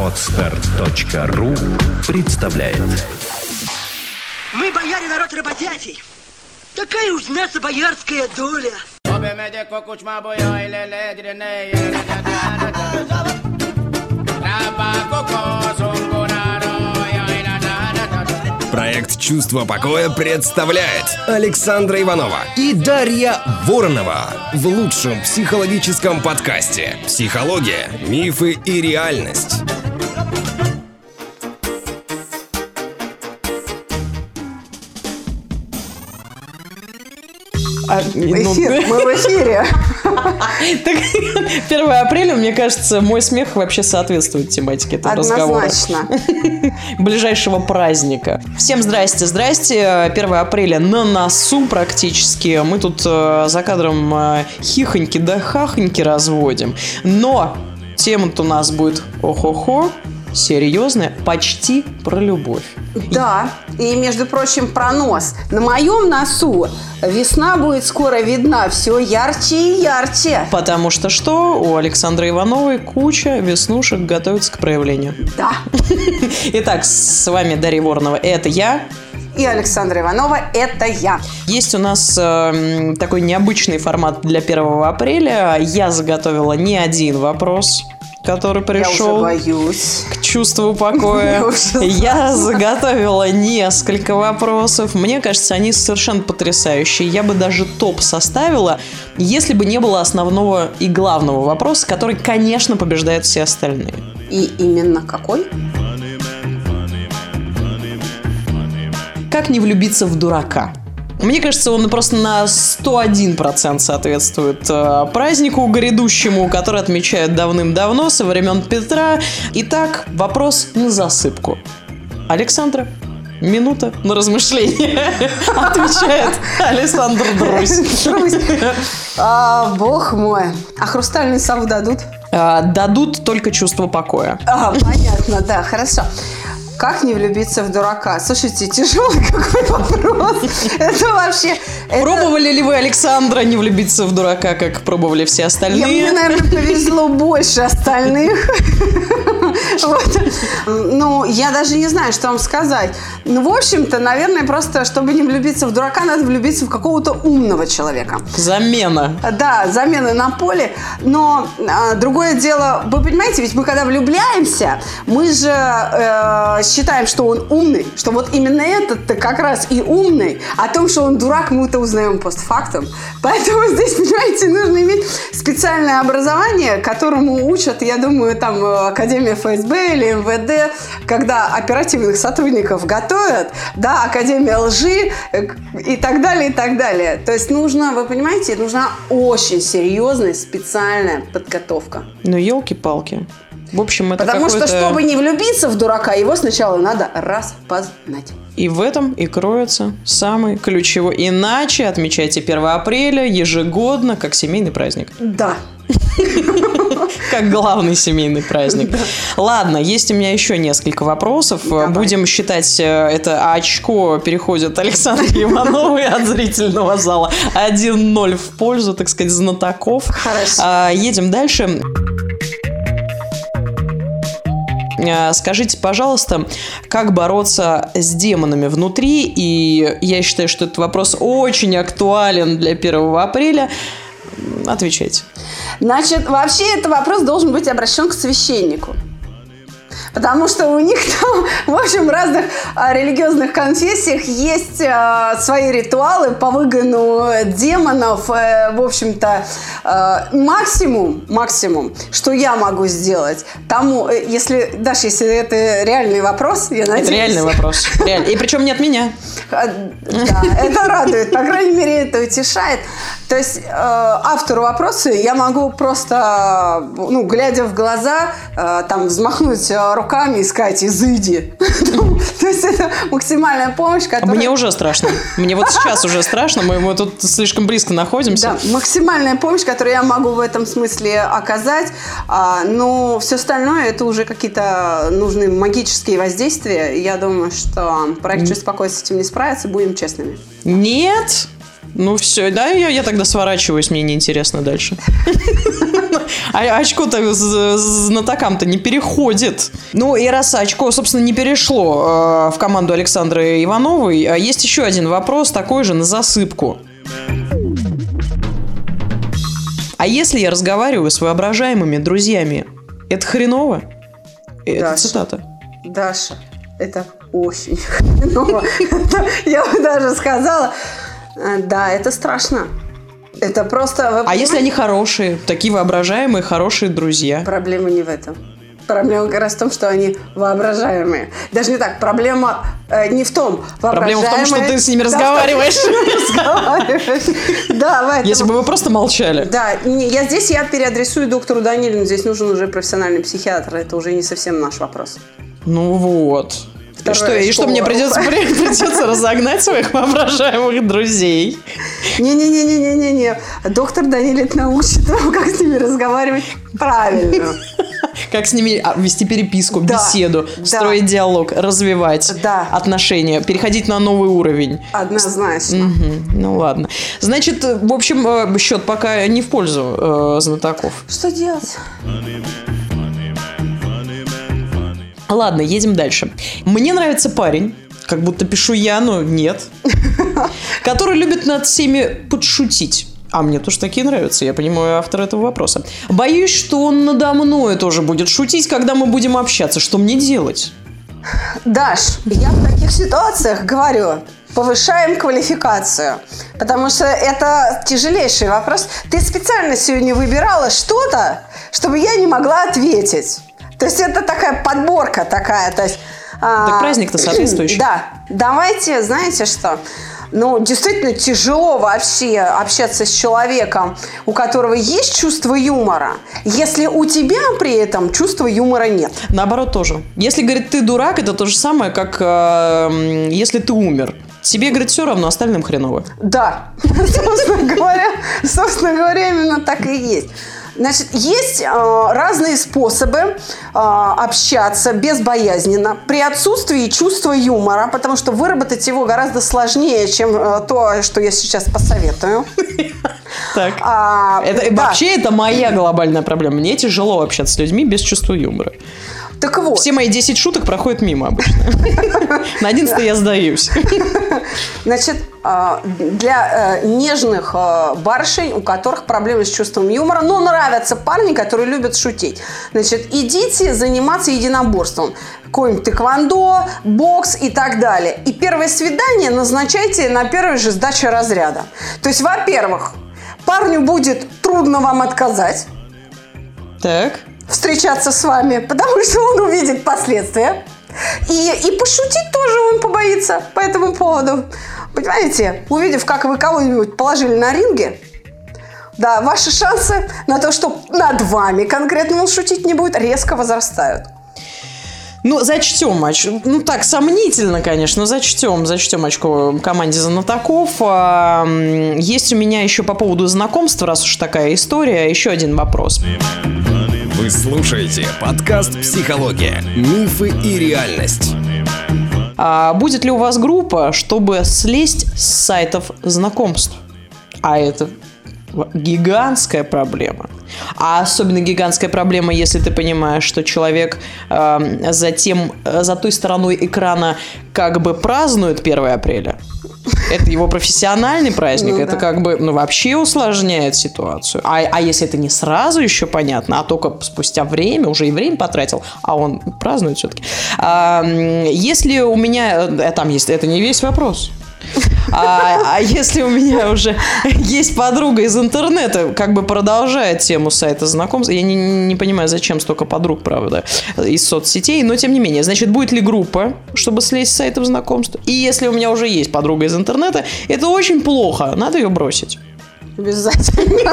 Отстар.ру представляет Мы, бояре, народ работятий. Такая уж наша боярская доля. Проект «Чувство покоя» представляет Александра Иванова и Дарья Воронова в лучшем психологическом подкасте «Психология, мифы и реальность». А, ну, Эфир, мы в эфире. так, 1 апреля, мне кажется, мой смех вообще соответствует тематике этого разговора. Однозначно. Ближайшего праздника. Всем здрасте, здрасте. 1 апреля на носу практически. Мы тут э, за кадром э, хихоньки да хахоньки разводим. Но тема-то у нас будет охо-хо, серьезная, почти про любовь. Да, и, между прочим, про нос. На моем носу весна будет скоро видна все ярче и ярче. Потому что что? У Александры Ивановой куча веснушек готовится к проявлению. Да. Итак, с вами Дарья Воронова. Это я. И Александра Иванова – это я. Есть у нас э, такой необычный формат для 1 апреля. Я заготовила не один вопрос, который Я пришел уже боюсь. к чувству покоя. Я Я заготовила несколько вопросов. Мне кажется, они совершенно потрясающие. Я бы даже топ составила, если бы не было основного и главного вопроса, который, конечно, побеждает все остальные. И именно какой? Как не влюбиться в дурака? Мне кажется, он просто на 101% соответствует э, празднику грядущему, который отмечают давным-давно, со времен Петра. Итак, вопрос на засыпку. Александра, минута на размышление. Отвечает Александр Друзь. А, бог мой. А хрустальный сов дадут? А, Дадут только чувство покоя. А, понятно, да, хорошо. Как не влюбиться в дурака? Слушайте, тяжелый какой вопрос. Это вообще... Пробовали ли вы, Александра, не влюбиться в дурака, как пробовали все остальные? мне, наверное, повезло больше остальных. Вот. Ну, я даже не знаю, что вам сказать. Ну, в общем-то, наверное, просто, чтобы не влюбиться в дурака, надо влюбиться в какого-то умного человека. Замена. Да, замены на поле. Но а, другое дело, вы понимаете, ведь мы когда влюбляемся, мы же э, считаем, что он умный, что вот именно этот-то как раз и умный. О том, что он дурак, мы-то узнаем постфактум. Поэтому здесь, понимаете, нужно иметь специальное образование, которому учат, я думаю, там э, Академия ФСБ или МВД, когда оперативных сотрудников готовят, да, Академия лжи э, и так далее, и так далее. То есть нужно, вы понимаете, нужна очень серьезная специальная подготовка. Ну, елки-палки. В общем, это Потому что, чтобы не влюбиться в дурака, его сначала надо распознать. И в этом и кроется самый ключевой. Иначе отмечайте 1 апреля ежегодно как семейный праздник. Да. Как главный семейный праздник. Ладно, есть у меня еще несколько вопросов. Давай. Будем считать э, это очко переходит Александре Ивановой от зрительного зала. 1-0 в пользу, так сказать, знатоков. Хорошо. А, едем дальше. А, Скажите, пожалуйста, как бороться с демонами внутри? И я считаю, что этот вопрос очень актуален для 1 апреля. Отвечайте. Значит, вообще этот вопрос должен быть обращен к священнику. Потому что у них там, в общем, в разных а, религиозных конфессиях есть а, свои ритуалы по выгону демонов. Э, в общем-то, а, максимум, максимум, что я могу сделать, тому, э, если, Даша, если это реальный вопрос, я надеюсь. Это реальный вопрос. Реально. И причем не от меня. Да, это радует, по крайней мере, это утешает. То есть э, автору вопроса я могу просто, ну, глядя в глаза, э, там, взмахнуть э, руками и сказать «изыди». То есть это максимальная помощь, которая... Мне уже страшно. Мне вот сейчас уже страшно. Мы, тут слишком близко находимся. Да, максимальная помощь, которую я могу в этом смысле оказать. А, но все остальное это уже какие-то нужны магические воздействия. Я думаю, что проект «Чувство покоя» с этим не справится, будем честными. Нет. Ну все, да, я, я тогда сворачиваюсь, мне неинтересно дальше. А очко-то знатокам-то не переходит. Ну и раз очко, собственно, не перешло э, в команду Александры Ивановой, а есть еще один вопрос, такой же на засыпку. А если я разговариваю с воображаемыми друзьями, это хреново? Это Даша. цитата. Даша, это очень хреново. Я бы даже сказала, э, да, это страшно. Это просто... А если они хорошие, такие воображаемые, хорошие друзья? Проблема не в этом. Проблема как раз в том, что они воображаемые. Даже не так. Проблема э, не в том, Проблема в том, что ты с ними Да, разговариваешь. Да, Если бы вы просто молчали. Да, я здесь я переадресую доктору Данилину. Здесь нужен уже профессиональный психиатр. Это уже не совсем наш вопрос. Ну вот. И что, и что мне придется, при- придется разогнать своих воображаемых друзей? Не-не-не-не-не-не. Доктор Данилин научит вам, как с ними разговаривать правильно. Как с ними а, вести переписку, Да, беседу, да. строить диалог, развивать Да. отношения, переходить на новый уровень. Однозначно. Мгм, Ну ладно. Значит, в общем, э, счет пока не в пользу э, знатоков. Что делать? Ладно, едем дальше. Мне нравится парень, как будто пишу я, но нет, который любит над всеми подшутить. А мне тоже такие нравятся, я понимаю автор этого вопроса. Боюсь, что он надо мной тоже будет шутить, когда мы будем общаться. Что мне делать? Даш, я в таких ситуациях говорю, повышаем квалификацию. Потому что это тяжелейший вопрос. Ты специально сегодня выбирала что-то, чтобы я не могла ответить. То есть это такая подборка такая. То есть, а, Так праздник-то соответствующий. Да. Давайте, знаете что? Ну, действительно тяжело вообще общаться с человеком, у которого есть чувство юмора, если у тебя при этом чувства юмора нет. Наоборот тоже. Если, говорит, ты дурак, это то же самое, как э, если ты умер. Тебе, говорит, все равно, остальным хреново. Да, собственно говоря, собственно говоря, именно так и есть. Значит, есть э, разные способы э, общаться безбоязненно при отсутствии чувства юмора, потому что выработать его гораздо сложнее, чем э, то, что я сейчас посоветую. Так. А, Это, да. Вообще, это моя глобальная проблема. Мне тяжело общаться с людьми без чувства юмора. Так вот, Все мои 10 шуток проходят мимо обычно. На 11 я сдаюсь. Значит, э, для э, нежных э, барышень, у которых проблемы с чувством юмора, но нравятся парни, которые любят шутить. Значит, идите заниматься единоборством. Какое-нибудь тэквондо, бокс и так далее. И первое свидание назначайте на первой же сдаче разряда. То есть, во-первых, парню будет трудно вам отказать Так. Встречаться с вами, потому что он увидит последствия. И, и пошутить тоже он побоится по этому поводу. Понимаете, увидев, как вы кого-нибудь положили на ринге, да, ваши шансы на то, что над вами конкретно он шутить не будет, резко возрастают. Ну, зачтем матч. Ну, так, сомнительно, конечно, но зачтем. Зачтем очко команде знатоков. А, Есть у меня еще по поводу знакомства, раз уж такая история, еще один вопрос. Вы слушаете подкаст «Психология. Мифы и реальность». А будет ли у вас группа, чтобы слезть с сайтов знакомств? А это гигантская проблема. А особенно гигантская проблема, если ты понимаешь, что человек э, за, тем, э, за той стороной экрана как бы празднует 1 апреля. Это его профессиональный праздник, Ну это да. как бы ну, вообще усложняет ситуацию. А, а если это не сразу еще понятно, а только спустя время, уже и время потратил, а он празднует все-таки. если у меня, э, там есть, это не весь вопрос. А, а если у меня уже есть подруга из интернета, как бы продолжает тему сайта знакомств, я не, не понимаю, зачем столько подруг, правда, из соцсетей, но тем не менее, значит, будет ли группа, чтобы слезть с сайтов знакомств? И если у меня уже есть подруга из интернета, это очень плохо, надо ее бросить. Обязательно.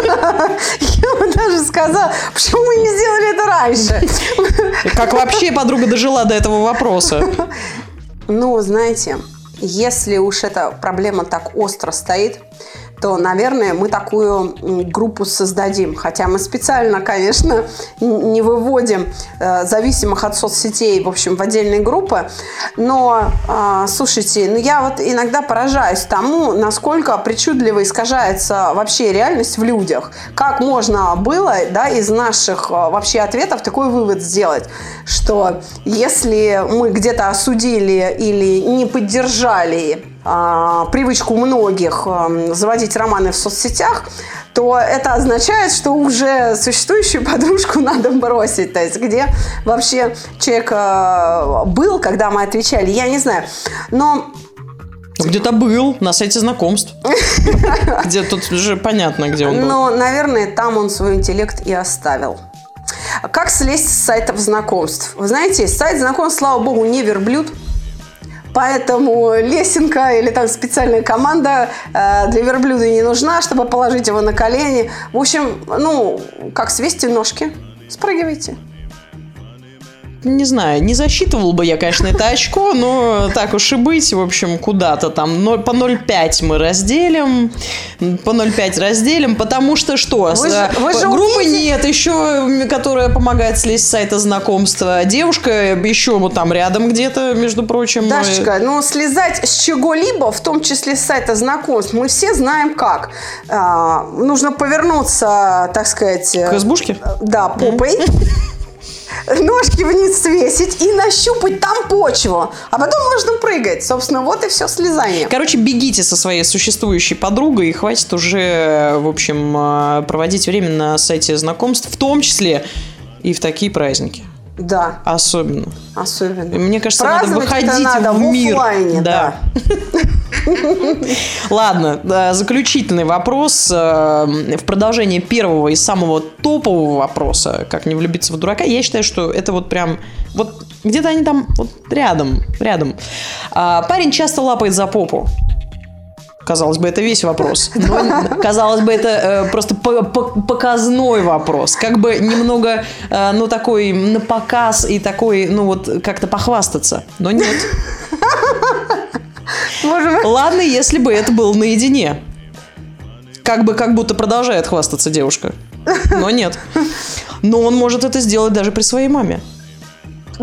Я бы даже сказала, почему мы не сделали это раньше? Как вообще подруга дожила до этого вопроса? Ну, знаете, если уж эта проблема так остро стоит, то, наверное, мы такую группу создадим. Хотя мы специально, конечно, не выводим э, зависимых от соцсетей, в общем, в отдельные группы. Но, э, слушайте, ну я вот иногда поражаюсь тому, насколько причудливо искажается вообще реальность в людях. Как можно было, да, из наших э, вообще ответов такой вывод сделать, что если мы где-то осудили или не поддержали а, привычку многих ам, заводить романы в соцсетях, то это означает, что уже существующую подружку надо бросить. То есть где вообще человек а, был, когда мы отвечали, я не знаю. Но Где-то был на сайте знакомств. Где тут же понятно, где он был. Но, наверное, там он свой интеллект и оставил. Как слезть с сайтов знакомств? Вы знаете, сайт знакомств, слава богу, не верблюд. Поэтому лесенка или там специальная команда э, для верблюда не нужна, чтобы положить его на колени. В общем, ну, как свести ножки. Спрыгивайте. Не знаю, не засчитывал бы я, конечно, это очко, но так уж и быть, в общем, куда-то там ноль- по 0,5 мы разделим, по 0,5 разделим, потому что что? Вы же- С- вы же группы умеете- нет, еще, которая помогает слезть с сайта знакомства. Девушка еще вот там рядом где-то, между прочим. Дашечка, ну слезать с чего-либо, в том числе с сайта знакомств, мы все знаем как. А, нужно повернуться, так сказать... К избушке? Да, попой. Ножки вниз свесить и нащупать там почву. А потом можно прыгать. Собственно, вот и все слезание. Короче, бегите со своей существующей подругой и хватит уже, в общем, э, проводить время на сайте знакомств, в том числе и в такие праздники. Да, Особенно. особенно. Мне кажется, надо Праздновать выходить надо в в мир. оффлайне, да. Ладно, заключительный вопрос. э, В продолжение первого и самого топового вопроса, как не влюбиться в дурака, я считаю, что это вот прям, вот где-то они там вот рядом, рядом. А, Парень часто лапает за попу. Казалось бы, это весь вопрос. Но, казалось бы, это э, просто по- по- показной вопрос. Как бы немного, э, ну, такой на показ и такой, ну, вот как-то похвастаться. Но нет. Ладно, если бы это было наедине. Как бы, как будто продолжает хвастаться девушка. Но нет. Но он может это сделать даже при своей маме.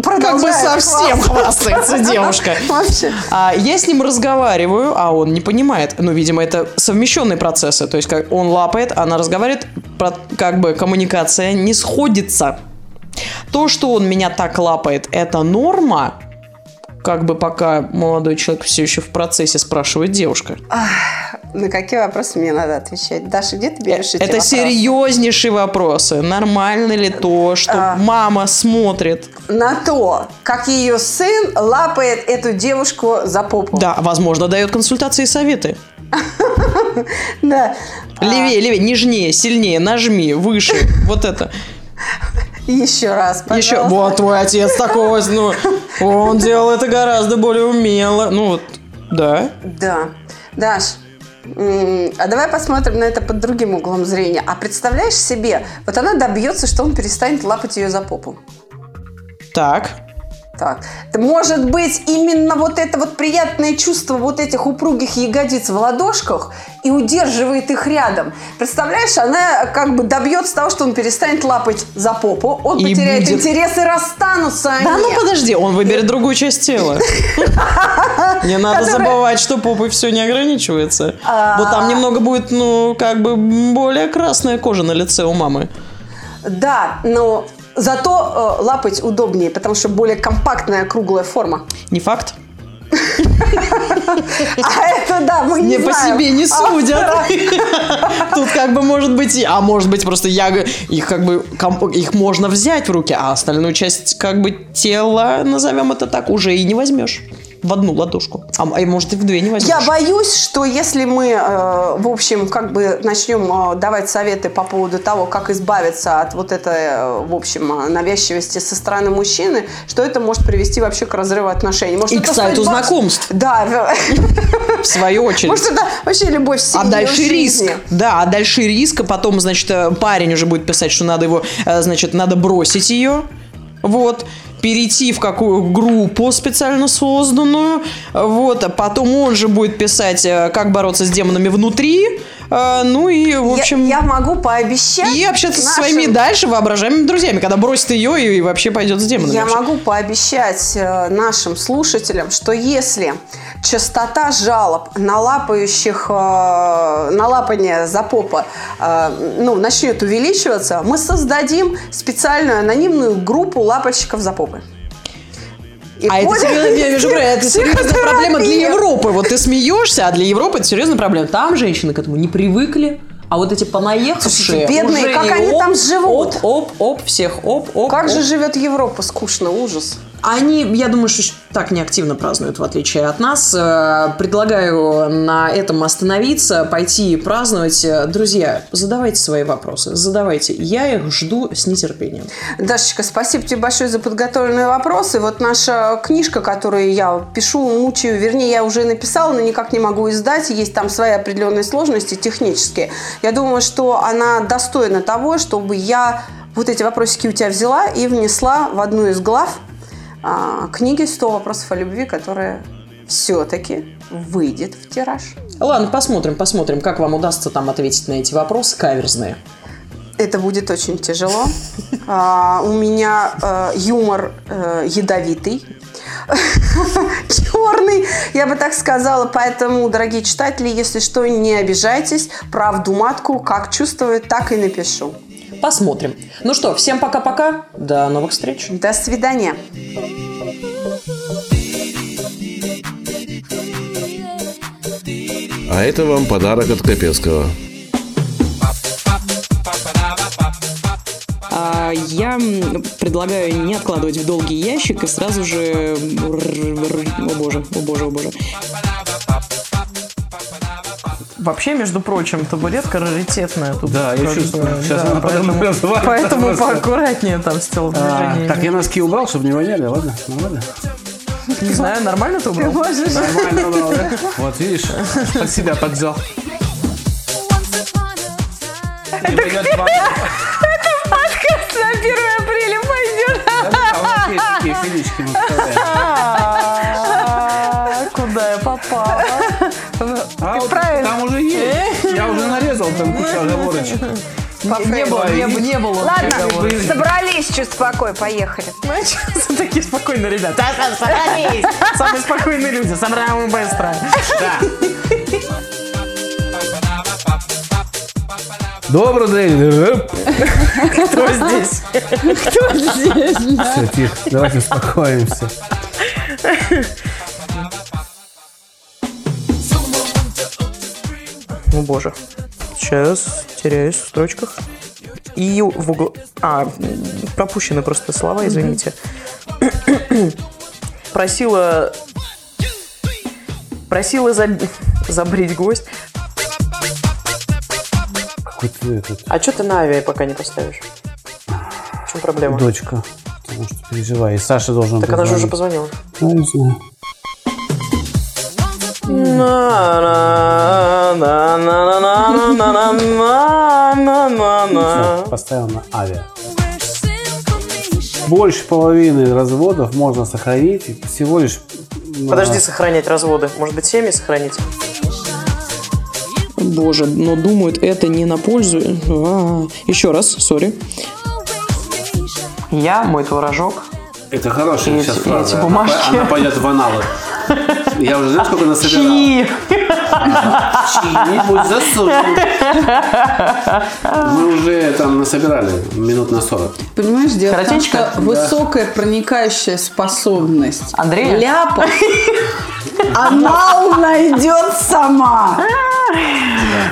Как бы Продолжает совсем хвастается девушка. Вообще. А я с ним разговариваю, а он не понимает. Ну, видимо, это совмещенные процессы. То есть, как он лапает, она разговаривает, как бы коммуникация не сходится. То, что он меня так лапает, это норма. Как бы пока молодой человек все еще в процессе спрашивает девушка. На какие вопросы мне надо отвечать? Даша, где ты берешь эти Это вопросы? серьезнейшие вопросы. Нормально ли то, что А. мама смотрит? На то, как ее сын лапает эту девушку за попу. Да, возможно, дает консультации и советы. Да. Левее, левее, нежнее, сильнее, нажми, выше. Вот это. Еще раз, пожалуйста. Еще, вот твой отец такой, ну, он делал это гораздо более умело. Ну вот, да. Да. Даш, а давай посмотрим на это под другим углом зрения. А представляешь себе, вот она добьется, что он перестанет лапать ее за попу. Так. Так. Может быть, именно вот это вот приятное чувство вот этих упругих ягодиц в ладошках и удерживает их рядом. Представляешь, она как бы добьется того, что он перестанет лапать за попу, он И потеряет будет- интерес и расстанутся они. Да ну подожди, он выберет другую часть тела. Не надо забывать, что попой все не ограничивается. А. Вот там немного будет, ну, как бы более красная кожа на лице у мамы. Да, но зато э, лапать удобнее, потому что более компактная круглая форма. Не факт. А это да, мы не по себе не судят. Тут как бы может быть, а может быть просто я их как бы их можно взять в руки, а остальную часть как бы тела, назовем это так, уже и не возьмешь в одну ладошку, а, а может и в две не возьмешь. Я боюсь, что если мы, э, в общем, как бы начнем э, давать советы по поводу того, как избавиться от вот этой, э, в общем, э, навязчивости со стороны мужчины, что это может привести вообще к разрыву отношений. Может, И к сайту судьба- знакомств. Да, в свою очередь. может, это вообще любовь всей А дальше риск. Да, а дальше риск, а потом, значит, э, парень уже будет писать, что надо его, э, значит, надо бросить ее. Вот. Перейти в какую группу специально созданную. Вот. А потом он же будет писать, э, как бороться с демонами внутри. Э, ну и, в Я- общем... я, могу пообещать. И общаться со нашим- своими дальше воображаемыми друзьями, когда бросит ее и вообще пойдет с демонами. Я вообще. могу пообещать э, нашим слушателям, что если частота жалоб на лапающих, э, на лапание за попа э, ну, начнет увеличиваться, мы создадим специальную анонимную группу лапальщиков за попы. И А это, серьезно, я вижу, это серьезная проблема для. Европы. Вот ты смеешься, а для Европы это серьезная проблема. Там женщины к этому не привыкли. А вот эти понаехавшие Слушайте, бедные, уже как они оп, там живут? Оп, оп, оп, всех оп, оп, Как оп. же живет Европа? Скучно, ужас. Они, я думаю, что так неактивно празднуют, в отличие от нас. Э, Предлагаю на этом остановиться, пойти праздновать. Э, Друзья, задавайте свои вопросы, задавайте. Я их жду с нетерпением. Дашечка, спасибо тебе большое за подготовленные вопросы. Вот наша книжка, которую я пишу, мучаю, вернее, я уже написала, но никак не могу издать. Есть там свои определенные сложности технические. Я думаю, что она достойна того, чтобы я вот эти вопросики у тебя взяла и внесла в одну из глав книги «100 вопросов о любви», которая все-таки выйдет в тираж. Ладно, посмотрим, посмотрим, как вам удастся там ответить на эти вопросы каверзные. Это будет очень тяжело. А, у меня э, юмор э, ядовитый. Черный, я бы так сказала. Поэтому, дорогие читатели, если что, не обижайтесь. Правду матку, как чувствую, так и напишу. Посмотрим. Ну что, всем пока-пока. До новых встреч. До свидания. А это вам подарок от Капецкого. А я предлагаю не откладывать в долгий ящик и сразу же... О боже, о боже, о боже. Вообще, между прочим, табуретка раритетная. Тут Да, я чувствую. Сейчас да, она поэтому, развалится поэтому поаккуратнее там с А, телодвижениями. так, я носки убрал, чтобы не воняли, ладно? Нормально? Не знаю, нормально ты убрал? Нормально убрал, да? Вот, видишь, под себя. Не пойдет вам. На 1 апреля пойдет. А у нас есть такие филички, мы оговорочек. Не было, не, было- не было. Ладно, собрались, чуть спокой, поехали. Знаете, такие спокойные ребята. Собрались! Самые спокойные люди. Самые быстро. Добрый день. Кто здесь? Все, тихо, давайте успокоимся. О боже. Сейчас теряюсь в строчках. И в угол... А, пропущены просто слова, извините. Просила... Просила заб- забрить гость. Какой ты этот, А что ты на авиа пока не поставишь? В чем проблема? дочка. Потому что переживай. И Саша должен Так она же уже позвонить. позвонила. Ну, не знаю. Поставил на авиа. Больше половины разводов можно сохранить всего лишь... на- Подожди сохранять разводы. Может быть, семьи сохранить? Боже, но думают, это не на пользу. А, Еще раз, сори. Я, мой творожок. Это хорошая Эти- сейчас эти фраза. Она бумажки. Она пойдет в аналы. Я уже, знаешь, сколько насобирал? Чи! Чьи-нибудь засунул. Мы уже там насобирали минут на 40. Понимаешь, дело в том, Коротенько? что высокая проникающая способность Андрея? ляпа анал найдет сама.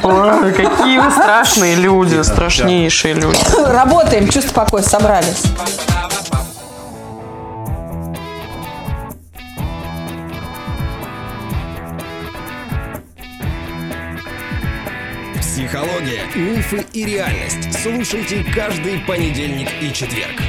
Ой, какие вы страшные люди, страшнейшие люди. Работаем, чувство покоя, собрались. Психология, мифы и реальность. Слушайте каждый понедельник и четверг.